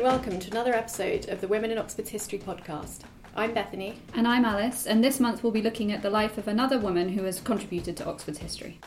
and welcome to another episode of the Women in Oxford History podcast. I'm Bethany. And I'm Alice, and this month we'll be looking at the life of another woman who has contributed to Oxford's history.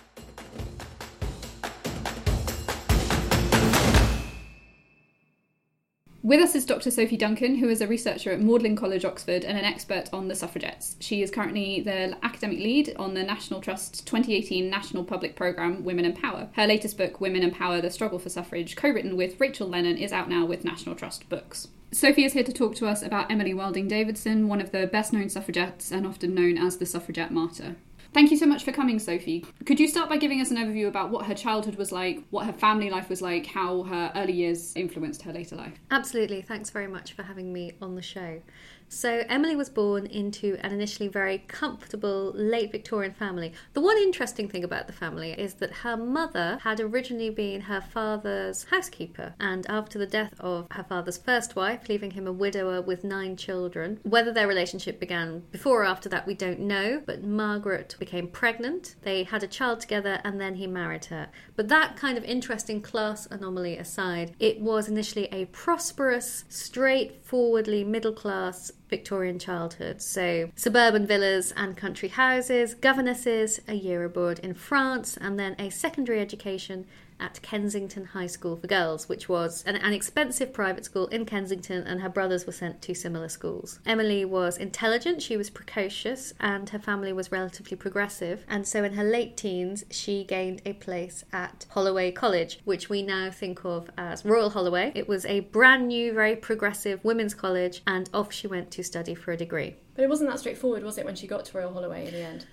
With us is Dr. Sophie Duncan, who is a researcher at Magdalen College, Oxford, and an expert on the suffragettes. She is currently the academic lead on the National Trust's 2018 National Public Programme Women in Power. Her latest book, Women in Power The Struggle for Suffrage, co written with Rachel Lennon, is out now with National Trust Books. Sophie is here to talk to us about Emily Wilding Davison, one of the best known suffragettes and often known as the suffragette martyr. Thank you so much for coming, Sophie. Could you start by giving us an overview about what her childhood was like, what her family life was like, how her early years influenced her later life? Absolutely. Thanks very much for having me on the show. So, Emily was born into an initially very comfortable late Victorian family. The one interesting thing about the family is that her mother had originally been her father's housekeeper, and after the death of her father's first wife, leaving him a widower with nine children, whether their relationship began before or after that, we don't know, but Margaret became pregnant. They had a child together, and then he married her. But that kind of interesting class anomaly aside, it was initially a prosperous, straightforwardly middle class Victorian childhood. So, suburban villas and country houses, governesses, a year abroad in France, and then a secondary education at Kensington High School for Girls, which was an, an, expensive private school in Kensington, and her brothers were sent to similar schools. Emily was intelligent, she was precocious, and her family was relatively progressive. And so in her late teens, she gained a place at Holloway College, which we now think of as Royal Holloway. It was a brand new, very progressive women's college, and off she went to study for a degree. But it wasn't that straightforward, was it, when she got to Royal Holloway in the end?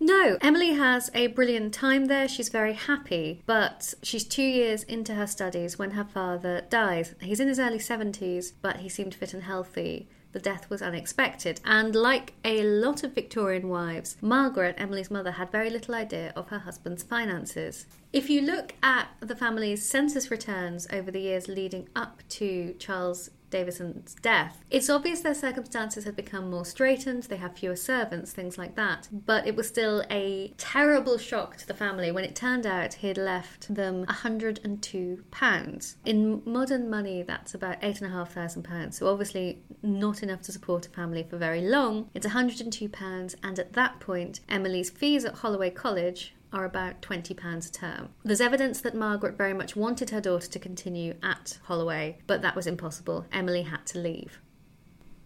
No, Emily has a brilliant time there. She's very happy, but she's two years into her studies when her father dies. He's in his early 70s, but he seemed fit and healthy. The death was unexpected, and like a lot of Victorian wives, Margaret, Emily's mother, had very little idea of her husband's finances. If you look at the family's census returns over the years leading up to Charles Davison's death. It's obvious their circumstances had become more straitened, they have fewer servants, things like that. But it was still a terrible shock to the family when it turned out he had left them £102. In modern money, that's about £8,500. So obviously not enough to support a family for very long. It's £102, and at that point, Emily's fees at Holloway College are about £20 a term. There's evidence that Margaret very much wanted her daughter to continue at Holloway, but that was impossible. Emily had to leave.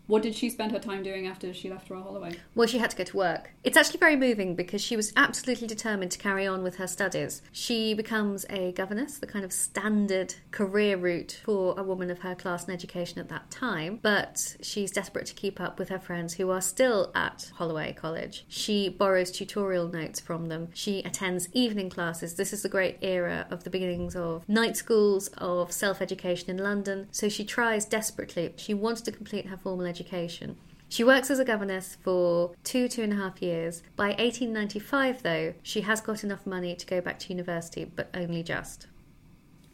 What did she spend her time doing after she left Royal Holloway? Well, she had to go to work. It's actually very moving because she was absolutely determined to carry on with her studies. She becomes a governess, the kind of standard career route for a woman of her class and education at that time, but she's desperate to keep up with her friends who are still at Holloway College. She borrows tutorial notes from them. She attends evening classes. This is the great era of the beginnings of night schools, of self education in London. So she tries desperately. She wants to complete her formal education. She works as a governess for two, two and a half years. By 1895, though, she has got enough money to go back to university, but only just.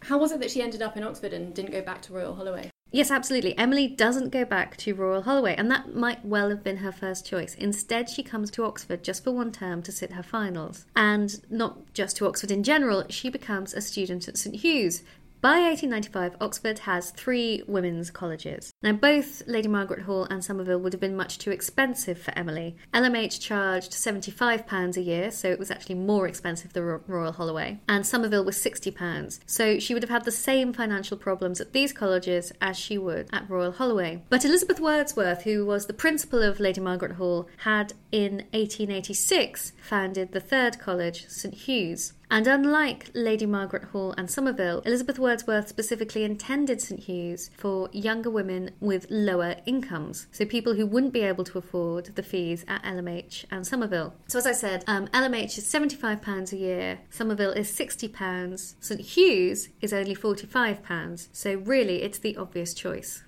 How was it that she ended up in Oxford and didn't go back to Royal Holloway? Yes, absolutely. Emily doesn't go back to Royal Holloway, and that might well have been her first choice. Instead, she comes to Oxford just for one term to sit her finals. And not just to Oxford in general, she becomes a student at St Hugh's, by 1895, Oxford has three women's colleges. Now, both Lady Margaret Hall and Somerville would have been much too expensive for Emily. LMH charged £75 a year, so it was actually more expensive than Royal Holloway, and Somerville was £60. So she would have had the same financial problems at these colleges as she would at Royal Holloway. But Elizabeth Wordsworth, who was the principal of Lady Margaret Hall, had in 1886 founded the third college, St Hugh's. And unlike Lady Margaret Hall and Somerville, Elizabeth Wordsworth specifically intended St Hugh's for younger women with lower incomes, so people who wouldn't be able to afford the fees at LMH and Somerville. So, as I said, um, LMH is £75 a year, Somerville is £60, St Hugh's is only £45, so really it's the obvious choice.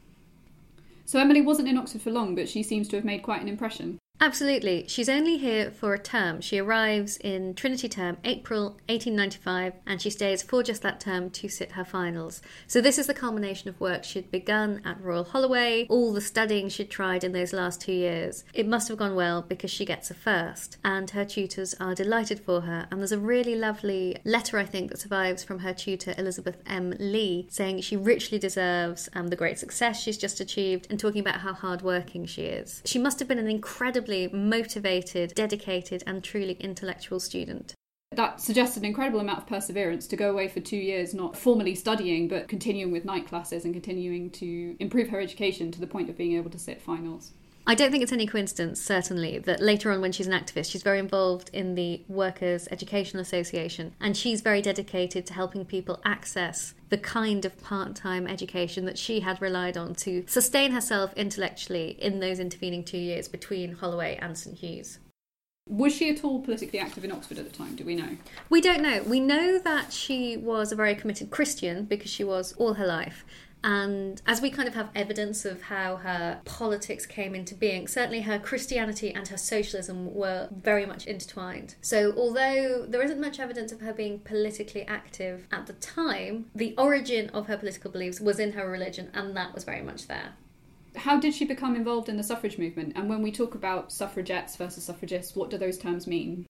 So Emily wasn't in Oxford for long, but she seems to have made quite an impression. Absolutely. She's only here for a term. She arrives in Trinity term, April 1895, and she stays for just that term to sit her finals. So, this is the culmination of work she'd begun at Royal Holloway, all the studying she'd tried in those last two years. It must have gone well because she gets a first, and her tutors are delighted for her. And there's a really lovely letter, I think, that survives from her tutor, Elizabeth M. Lee, saying she richly deserves um, the great success she's just achieved and talking about how hardworking she is. She must have been an incredibly motivated, dedicated, and truly intellectual student. That suggests an incredible amount of perseverance to go away for two years, not formally studying, but continuing with night classes and continuing to improve her education to the point of being able to sit finals. I don't think it's any coincidence, certainly, that later on, when she's an activist, she's very involved in the Workers' Educational Association and she's very dedicated to helping people access the kind of part time education that she had relied on to sustain herself intellectually in those intervening two years between Holloway and St Hugh's. Was she at all politically active in Oxford at the time? Do we know? We don't know. We know that she was a very committed Christian because she was all her life. And as we kind of have evidence of how her politics came into being, certainly her Christianity and her socialism were very much intertwined. So, although there isn't much evidence of her being politically active at the time, the origin of her political beliefs was in her religion, and that was very much there. How did she become involved in the suffrage movement? And when we talk about suffragettes versus suffragists, what do those terms mean?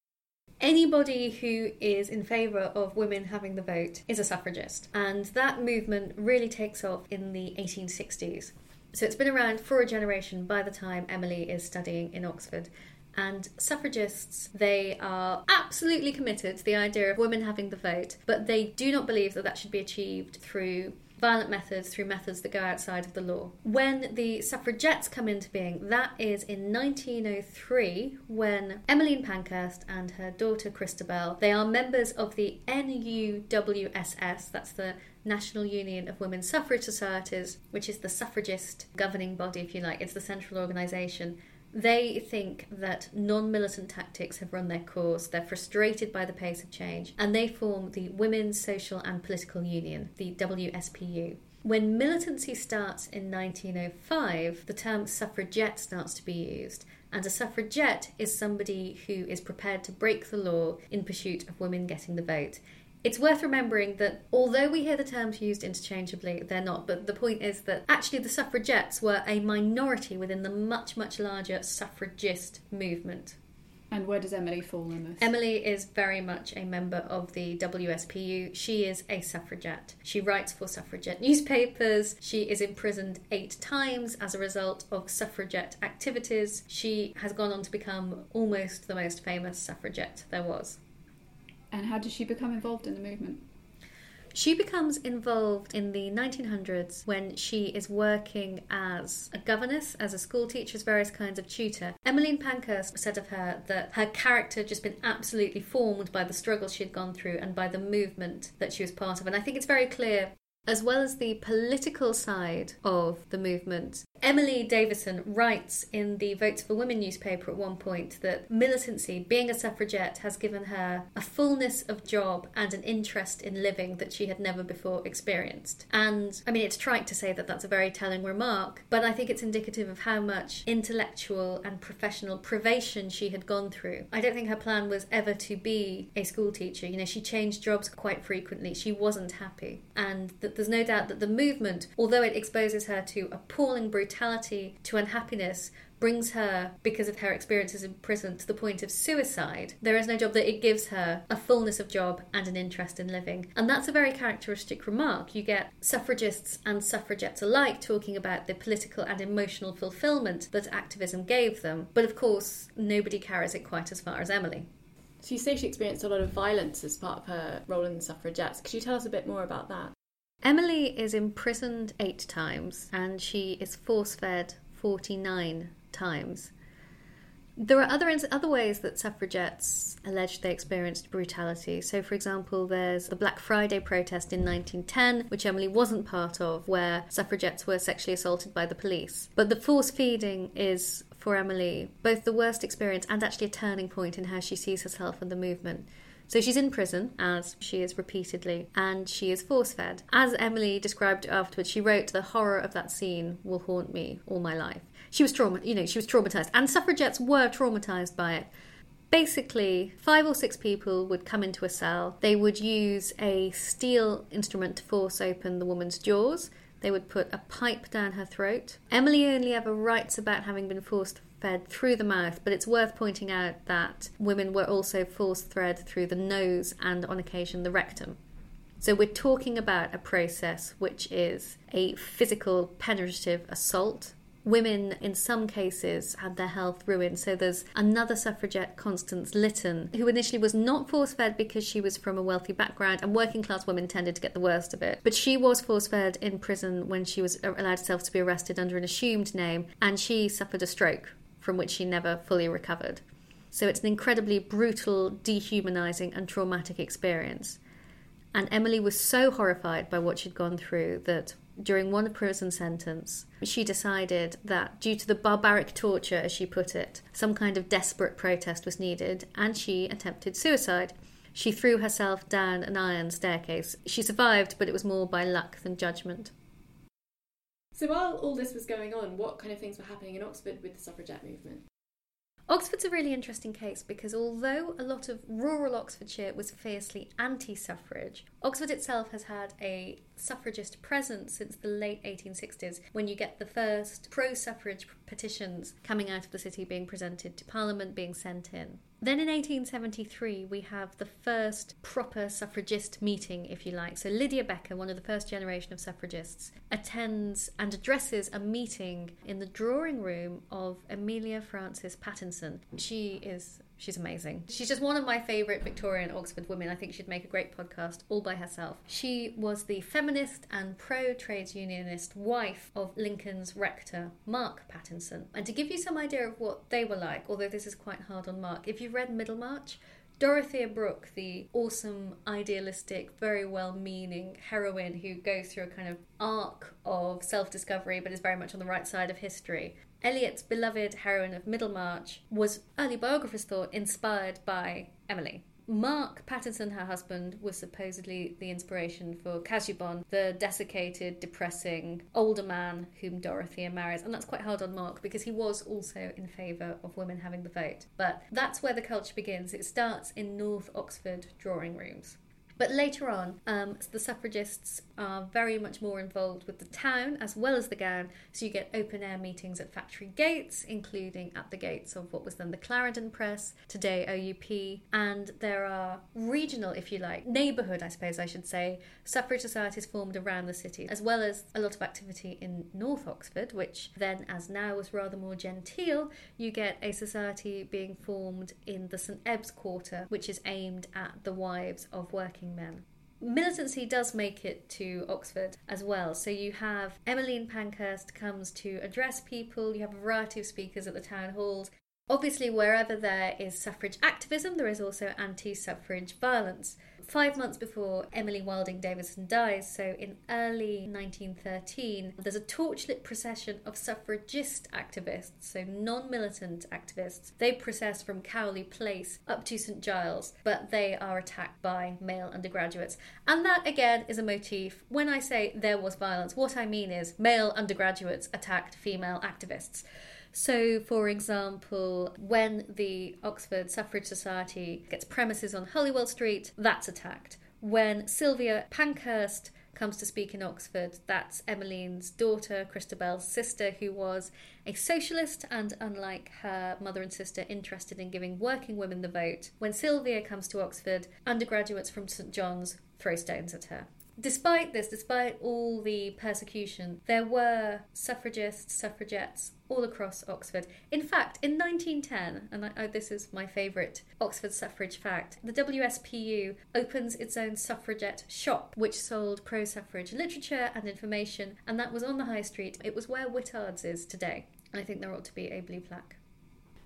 Anybody who is in favour of women having the vote is a suffragist. And that movement really takes off in the 1860s. So it's been around for a generation by the time Emily is studying in Oxford. And suffragists, they are absolutely committed to the idea of women having the vote, but they do not believe that that should be achieved through violent methods through methods that go outside of the law. When the suffragettes come into being, that is in 1903 when Emmeline Pankhurst and her daughter Christabel, they are members of the NUWSS, that's the National Union of Women's Suffrage Societies, which is the suffragist governing body, if you like. It's the central organisation they think that non militant tactics have run their course, they're frustrated by the pace of change, and they form the Women's Social and Political Union, the WSPU. When militancy starts in 1905, the term suffragette starts to be used, and a suffragette is somebody who is prepared to break the law in pursuit of women getting the vote. It's worth remembering that although we hear the terms used interchangeably, they're not. But the point is that actually the suffragettes were a minority within the much, much larger suffragist movement. And where does Emily fall in this? Emily is very much a member of the WSPU. She is a suffragette. She writes for suffragette newspapers. She is imprisoned eight times as a result of suffragette activities. She has gone on to become almost the most famous suffragette there was. And how did she become involved in the movement? She becomes involved in the 1900s when she is working as a governess, as a school as various kinds of tutor. Emmeline Pankhurst said of her that her character had just been absolutely formed by the struggles she had gone through and by the movement that she was part of. And I think it's very clear as well as the political side of the movement. Emily Davison writes in the Votes for Women newspaper at one point that militancy, being a suffragette, has given her a fullness of job and an interest in living that she had never before experienced. And I mean, it's trite to say that that's a very telling remark, but I think it's indicative of how much intellectual and professional privation she had gone through. I don't think her plan was ever to be a school teacher. You know, she changed jobs quite frequently. She wasn't happy. And that there's no doubt that the movement, although it exposes her to appalling brutality, to unhappiness, brings her, because of her experiences in prison, to the point of suicide, there is no job that it gives her a fullness of job and an interest in living. And that's a very characteristic remark. You get suffragists and suffragettes alike talking about the political and emotional fulfillment that activism gave them, but of course, nobody carries it quite as far as Emily. So you say she experienced a lot of violence as part of her role in the suffragettes. Could you tell us a bit more about that? Emily is imprisoned eight times and she is force fed 49 times. There are other other ways that suffragettes allege they experienced brutality. So, for example, there's the Black Friday protest in 1910, which Emily wasn't part of, where suffragettes were sexually assaulted by the police. But the force feeding is, for Emily, both the worst experience and actually a turning point in how she sees herself and the movement. So she's in prison, as she is repeatedly, and she is force fed. As Emily described afterwards, she wrote, The horror of that scene will haunt me all my life. She was trauma, you know, she was traumatized, and suffragettes were traumatized by it. Basically, five or six people would come into a cell. They would use a steel instrument to force open the woman's jaws. They would put a pipe down her throat. Emily only ever writes about having been forced fed through the mouth, but it's worth pointing out that women were also force fed through the nose and on occasion the rectum. So we're talking about a process which is a physical penetrative assault. Women, in some cases, had their health ruined. So there's another suffragette, Constance Lytton, who initially was not force fed because she was from a wealthy background, and working class women tended to get the worst of it. But she was force fed in prison when she was allowed herself to be arrested under an assumed name, and she suffered a stroke from which she never fully recovered. So it's an incredibly brutal, dehumanizing, and traumatic experience. And Emily was so horrified by what she'd gone through that during one prison sentence, she decided that due to the barbaric torture, as she put it, some kind of desperate protest was needed, and she attempted suicide. She threw herself down an iron staircase. She survived, but it was more by luck than judgment. So while all this was going on, what kind of things were happening in Oxford with the suffragette movement? Oxford's a really interesting case because although a lot of rural Oxfordshire was fiercely anti suffrage, Oxford itself has had a suffragist presence since the late 1860s when you get the first pro suffrage petitions coming out of the city being presented to Parliament, being sent in. Then in 1873, we have the first proper suffragist meeting, if you like. So Lydia Becker, one of the first generation of suffragists, attends and addresses a meeting in the drawing room of Amelia Frances Pattison. She is She's amazing. She's just one of my favourite Victorian Oxford women. I think she'd make a great podcast all by herself. She was the feminist and pro trades unionist wife of Lincoln's rector, Mark Pattison. And to give you some idea of what they were like, although this is quite hard on Mark, if you've read Middlemarch, Dorothea Brooke, the awesome, idealistic, very well meaning heroine who goes through a kind of arc of self discovery but is very much on the right side of history, Eliot's beloved heroine of Middlemarch was, early biographers thought, inspired by Emily. Mark Pattison, her husband, was supposedly the inspiration for Casaubon, the desiccated, depressing older man whom Dorothea marries. And that's quite hard on Mark because he was also in favour of women having the vote. But that's where the culture begins. It starts in North Oxford drawing rooms. But later on, um, the suffragists are very much more involved with the town as well as the gown. So you get open air meetings at factory gates, including at the gates of what was then the Clarendon Press, today OUP. And there are regional, if you like, neighbourhood, I suppose I should say, suffrage societies formed around the city, as well as a lot of activity in North Oxford, which then, as now, was rather more genteel. You get a society being formed in the St Ebbe's Quarter, which is aimed at the wives of working men. Militancy does make it to Oxford as well. So you have Emmeline Pankhurst comes to address people, you have a variety of speakers at the town halls. Obviously, wherever there is suffrage activism, there is also anti suffrage violence five months before Emily Wilding Davison dies, so in early 1913, there's a torchlit procession of suffragist activists, so non militant activists. They process from Cowley Place up to St Giles, but they are attacked by male undergraduates. And that, again, is a motif. When I say there was violence, what I mean is male undergraduates attacked female activists. So, for example, when the Oxford Suffrage Society gets premises on Holywell Street, that's attacked. When Sylvia Pankhurst comes to speak in Oxford, that's Emmeline's daughter, Christabel's sister, who was a socialist and, unlike her mother and sister, interested in giving working women the vote. When Sylvia comes to Oxford, undergraduates from St John's throw stones at her. Despite this, despite all the persecution, there were suffragists, suffragettes all across Oxford. In fact, in 1910, and I, this is my favourite Oxford suffrage fact, the WSPU opens its own suffragette shop, which sold pro suffrage literature and information, and that was on the high street. It was where Whittards is today. I think there ought to be a blue plaque.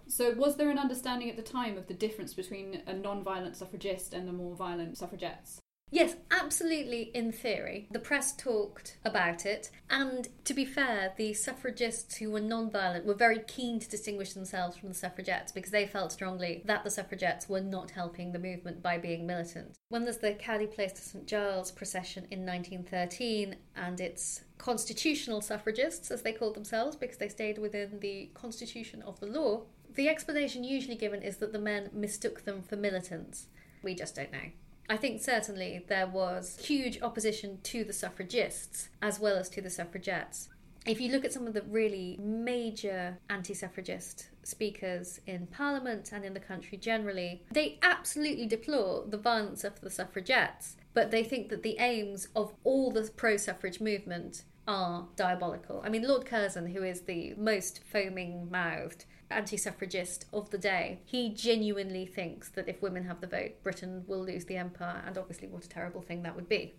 So, was there an understanding at the time of the difference between a non violent suffragist and the more violent suffragettes? Yes, absolutely, in theory. The press talked about it, and to be fair, the suffragists who were non violent were very keen to distinguish themselves from the suffragettes because they felt strongly that the suffragettes were not helping the movement by being militant. When there's the Cowley Place to St Giles procession in 1913, and it's constitutional suffragists, as they called themselves, because they stayed within the constitution of the law, the explanation usually given is that the men mistook them for militants. We just don't know. I think certainly there was huge opposition to the suffragists as well as to the suffragettes. If you look at some of the really major anti suffragist speakers in Parliament and in the country generally, they absolutely deplore the violence of the suffragettes, but they think that the aims of all the pro suffrage movement are diabolical. I mean, Lord Curzon, who is the most foaming mouthed anti suffragist of the day, he genuinely thinks that if women have the vote, Britain will lose the empire, and obviously, what a terrible thing that would be.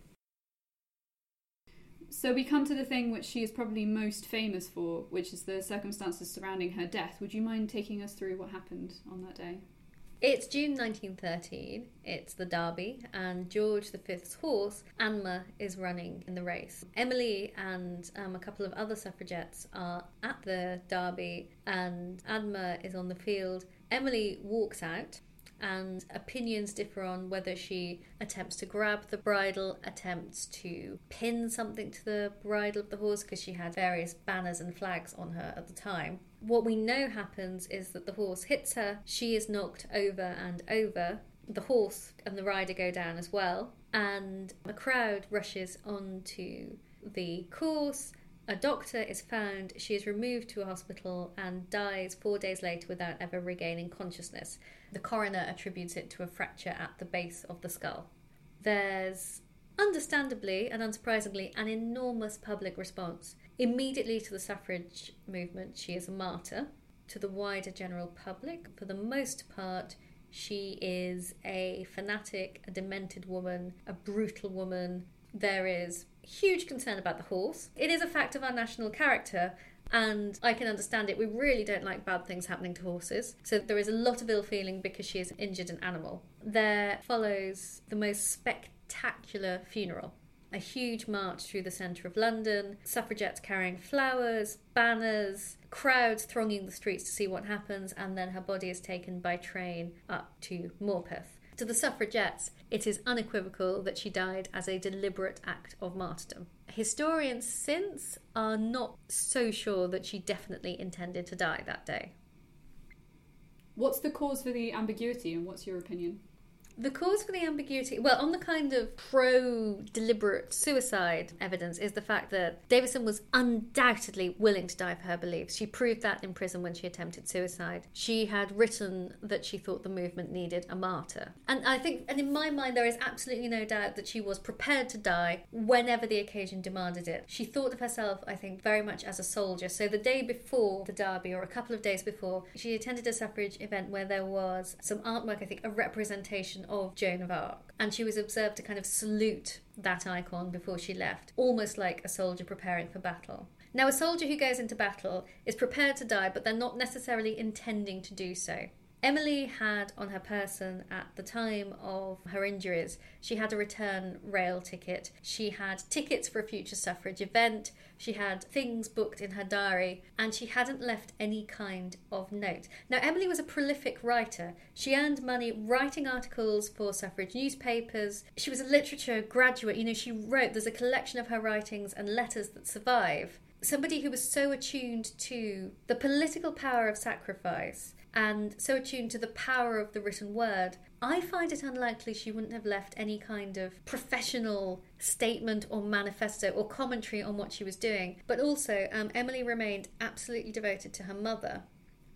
So we come to the thing which she is probably most famous for, which is the circumstances surrounding her death. Would you mind taking us through what happened on that day? It's June 1913, it's the Derby, and George V's horse, Anmer, is running in the race. Emily and um, a couple of other suffragettes are at the Derby, and Anmer is on the field. Emily walks out, and opinions differ on whether she attempts to grab the bridle, attempts to pin something to the bridle of the horse because she had various banners and flags on her at the time. What we know happens is that the horse hits her, she is knocked over and over. The horse and the rider go down as well, and a crowd rushes onto the course a doctor is found, she is removed to a hospital and dies four days later without ever regaining consciousness. The coroner attributes it to a fracture at the base of the skull. There's, understandably and unsurprisingly, an enormous public response. Immediately to the suffrage movement, she is a martyr. To the wider general public, for the most part, she is a fanatic, a demented woman, a brutal woman. There is huge concern about the horse. It is a fact of our national character, and I can understand it. We really don't like bad things happening to horses, so there is a lot of ill feeling because she is injured an animal. There follows the most spectacular funeral. A huge march through the centre of London, suffragettes carrying flowers, banners, crowds thronging the streets to see what happens, and then her body is taken by train up to Morpeth. To the suffragettes, it is unequivocal that she died as a deliberate act of martyrdom. Historians since are not so sure that she definitely intended to die that day. What's the cause for the ambiguity, and what's your opinion? The cause for the ambiguity, well, on the kind of pro deliberate suicide evidence, is the fact that Davison was undoubtedly willing to die for her beliefs. She proved that in prison when she attempted suicide. She had written that she thought the movement needed a martyr. And I think, and in my mind, there is absolutely no doubt that she was prepared to die whenever the occasion demanded it. She thought of herself, I think, very much as a soldier. So the day before the Derby, or a couple of days before, she attended a suffrage event where there was some artwork, I think, a representation of Joan of Arc. And she was observed to kind of salute that icon before she left, almost like a soldier preparing for battle. Now, a soldier who goes into battle is prepared to die, but they're not necessarily intending to do so. Emily had on her person at the time of her injuries, she had a return rail ticket. She had tickets for a future suffrage event. She had things booked in her diary, and she hadn't left any kind of note. Now, Emily was a prolific writer. She earned money writing articles for suffrage newspapers. She was a literature graduate. You know, she wrote, there's a collection of her writings and letters that survive somebody who was so attuned to the political power of sacrifice and so attuned to the power of the written word, I find it unlikely she wouldn't have left any kind of professional statement or manifesto or commentary on what she was doing. But also, um, Emily remained absolutely devoted to her mother,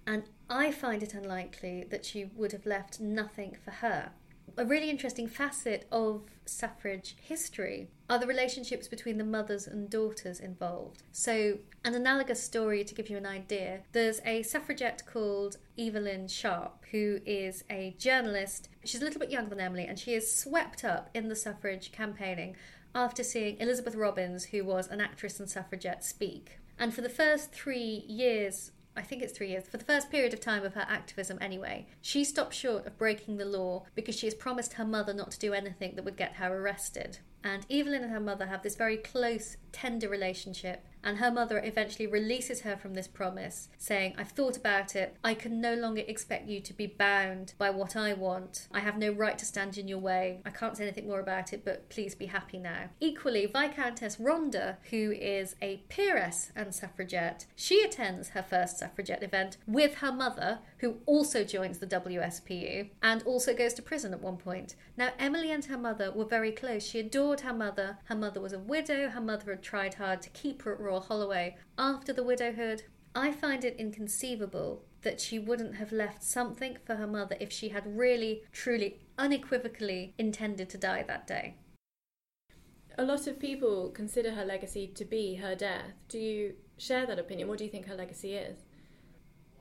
and I find it unlikely that she would have left nothing for her a really interesting facet of suffrage history are the relationships between the mothers and daughters involved. So, an analogous story to give you an idea there's a suffragette called Evelyn Sharp, who is a journalist. She's a little bit younger than Emily, and she is swept up in the suffrage campaigning after seeing Elizabeth Robins, who was an actress and suffragette, speak. And for the first three years I think it's three years, for the first period of time of her activism anyway, she stopped short of breaking the law because she has promised her mother not to do anything that would get her arrested. And Evelyn and her mother have this very close, tender relationship. And her mother eventually releases her from this promise, saying, I've thought about it. I can no longer expect you to be bound by what I want. I have no right to stand in your way. I can't say anything more about it, but please be happy now. Equally, Viscountess Rhondda, who is a peeress and suffragette, she attends her first suffragette event with her mother, who also joins the WSPU and also goes to prison at one point. Now, Emily and her mother were very close. She adored her mother. Her mother was a widow. Her mother had tried hard to keep her at Royal Holloway after the widowhood. I find it inconceivable that she wouldn't have left something for her mother if she had really, truly, unequivocally intended to die that day. A lot of people consider her legacy to be her death. Do you share that opinion? What do you think her legacy is?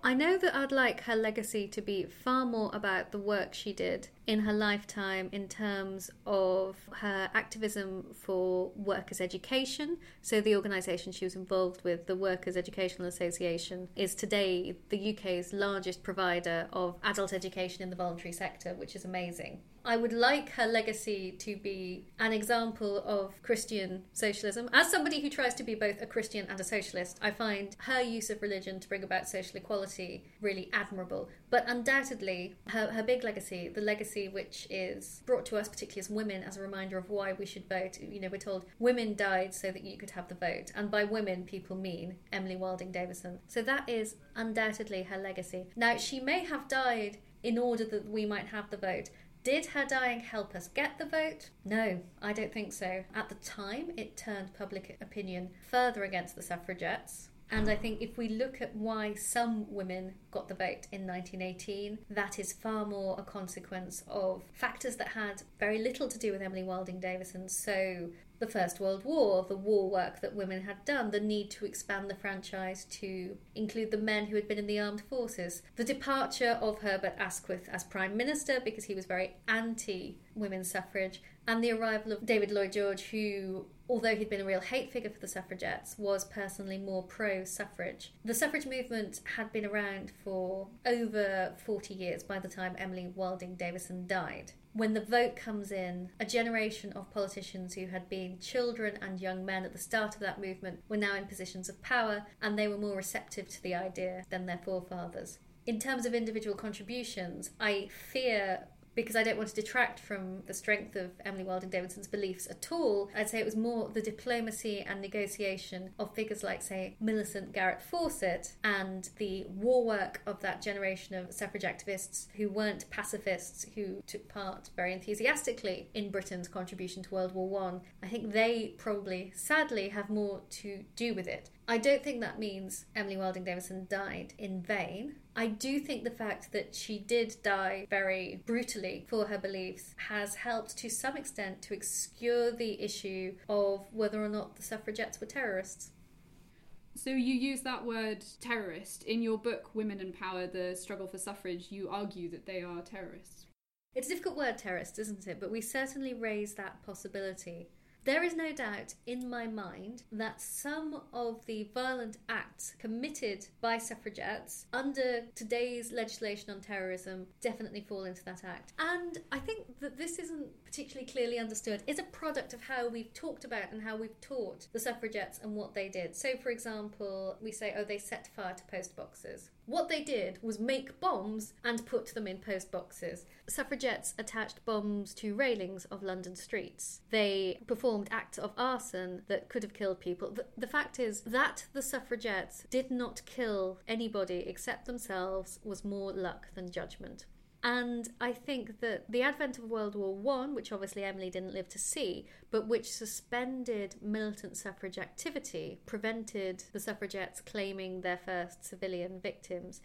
I know that I'd like her legacy to be far more about the work she did in her lifetime in terms of her activism for workers' education. So, the organisation she was involved with, the Workers' Educational Association, is today the UK's largest provider of adult education in the voluntary sector, which is amazing. I would like her legacy to be an example of Christian socialism. As somebody who tries to be both a Christian and a socialist, I find her use of religion to bring about social equality really admirable. But undoubtedly, her, her big legacy, the legacy which is brought to us, particularly as women, as a reminder of why we should vote. You know, we're told women died so that you could have the vote. And by women, people mean Emily Wilding Davison. So that is undoubtedly her legacy. Now, she may have died in order that we might have the vote. Did her dying help us get the vote? No, I don't think so. At the time, it turned public opinion further against the suffragettes. And I think if we look at why some women got the vote in 1918, that is far more a consequence of factors that had very little to do with Emily Wilding Davison. So, the First World War, the war work that women had done, the need to expand the franchise to include the men who had been in the armed forces, the departure of Herbert Asquith as Prime Minister because he was very anti women's suffrage, and the arrival of David Lloyd George, who although he'd been a real hate figure for the suffragettes, was personally more pro suffrage. The suffrage movement had been around for over 40 years by the time Emily Wilding Davison died. When the vote comes in, a generation of politicians who had been children and young men at the start of that movement were now in positions of power and they were more receptive to the idea than their forefathers. In terms of individual contributions, I fear because I don't want to detract from the strength of Emily Wilding Davison's beliefs at all. I'd say it was more the diplomacy and negotiation of figures like, say, Millicent Garrett Fawcett and the war work of that generation of suffrage activists who weren't pacifists, who took part very enthusiastically in Britain's contribution to World War One. I. I think they probably, sadly, have more to do with it. I don't think that means Emily Wilding Davison died in vain. I do think the fact that she did die very brutally for her beliefs has helped to some extent to obscure the issue of whether or not the suffragettes were terrorists. So you use that word terrorist in your book Women and Power: The Struggle for Suffrage. You argue that they are terrorists. It's a difficult word, terrorist, isn't it? But we certainly raise that possibility. There is no doubt in my mind that some of the violent acts committed by suffragettes under today's legislation on terrorism definitely fall into that act. And I think that this isn't particularly clearly understood, is a product of how we've talked about and how we've taught the suffragettes and what they did. So, for example, we say, oh, they set fire to post boxes. What they did was make bombs and put them in post boxes. Suffragettes attached bombs to railings of London streets. They performed acts of arson that could have killed people. The, the fact is that the suffragettes did not kill anybody except themselves was more luck than judgment. And I think that the advent of World War One, which obviously Emily didn't live to see, but which suspended militant suffrage activity, prevented the suffragettes claiming their first civilian victims,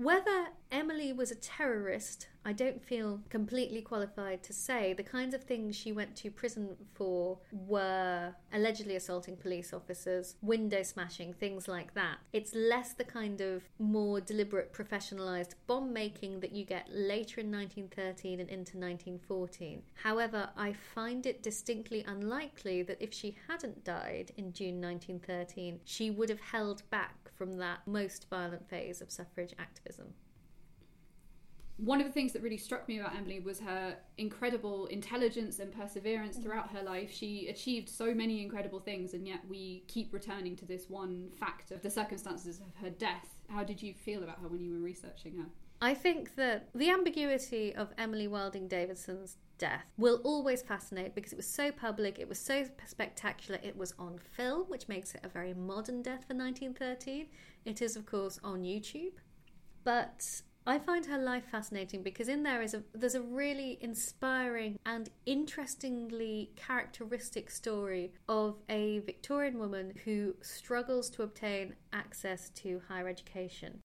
whether Emily was a terrorist, I don't feel completely qualified to say. The kinds of things she went to prison for were allegedly assaulting police officers, window smashing, things like that. It's less the kind of more deliberate, professionalised bomb making that you get later in 1913 and into 1914. However, I find it distinctly unlikely that if she hadn't died in June 1913, she would have held back from that most violent phase of suffrage activism. One of the things that really struck me about Emily was her incredible intelligence and perseverance mm-hmm. throughout her life. She achieved so many incredible things, and yet we keep returning to this one fact of the circumstances of her death. How did you feel about her when you were researching her? I think that the ambiguity of Emily Wilding Davison's death will always fascinate because it was so public, it was so spectacular, it was on film, which makes it a very modern death for 1913. It is, of course, on YouTube. But I find her life fascinating because in there is a there's a really inspiring and interestingly characteristic story of a Victorian woman who struggles to obtain access to higher education.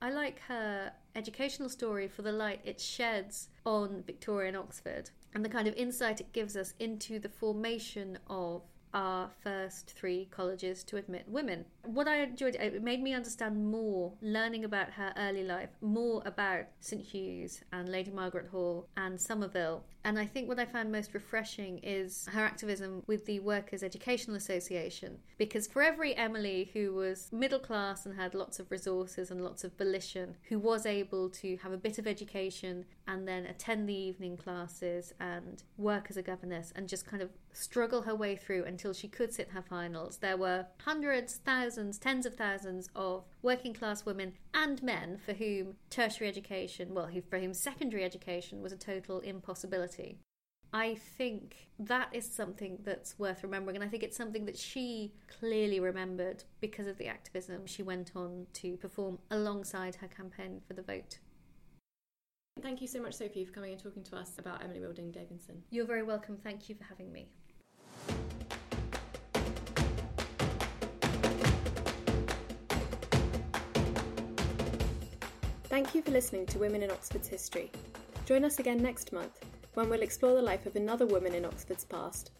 I like her educational story for the light it sheds on Victorian Oxford and the kind of insight it gives us into the formation of our first three colleges to admit women. What I enjoyed, it made me understand more, learning about her early life, more about St Hugh's and Lady Margaret Hall and Somerville. And I think what I found most refreshing is her activism with the Workers' Educational Association. Because for every Emily who was middle class and had lots of resources and lots of volition, who was able to have a bit of education and then attend the evening classes and work as a governess and just kind of struggle her way through until she could sit her finals. There were hundreds, thousands, tens of thousands of working class women and men for whom tertiary education, well, for whom secondary education was a total impossibility. I think that is something that's worth remembering, and I think it's something that she clearly remembered because of the activism she went on to perform alongside her campaign for the vote. Thank you so much, Sophie, for coming and talking to us about Emily Wilding Davison. You're very welcome. Thank you for having me. Thank you for listening to Women in Oxford's History. Join us again next month when we'll explore the life of another woman in Oxford's past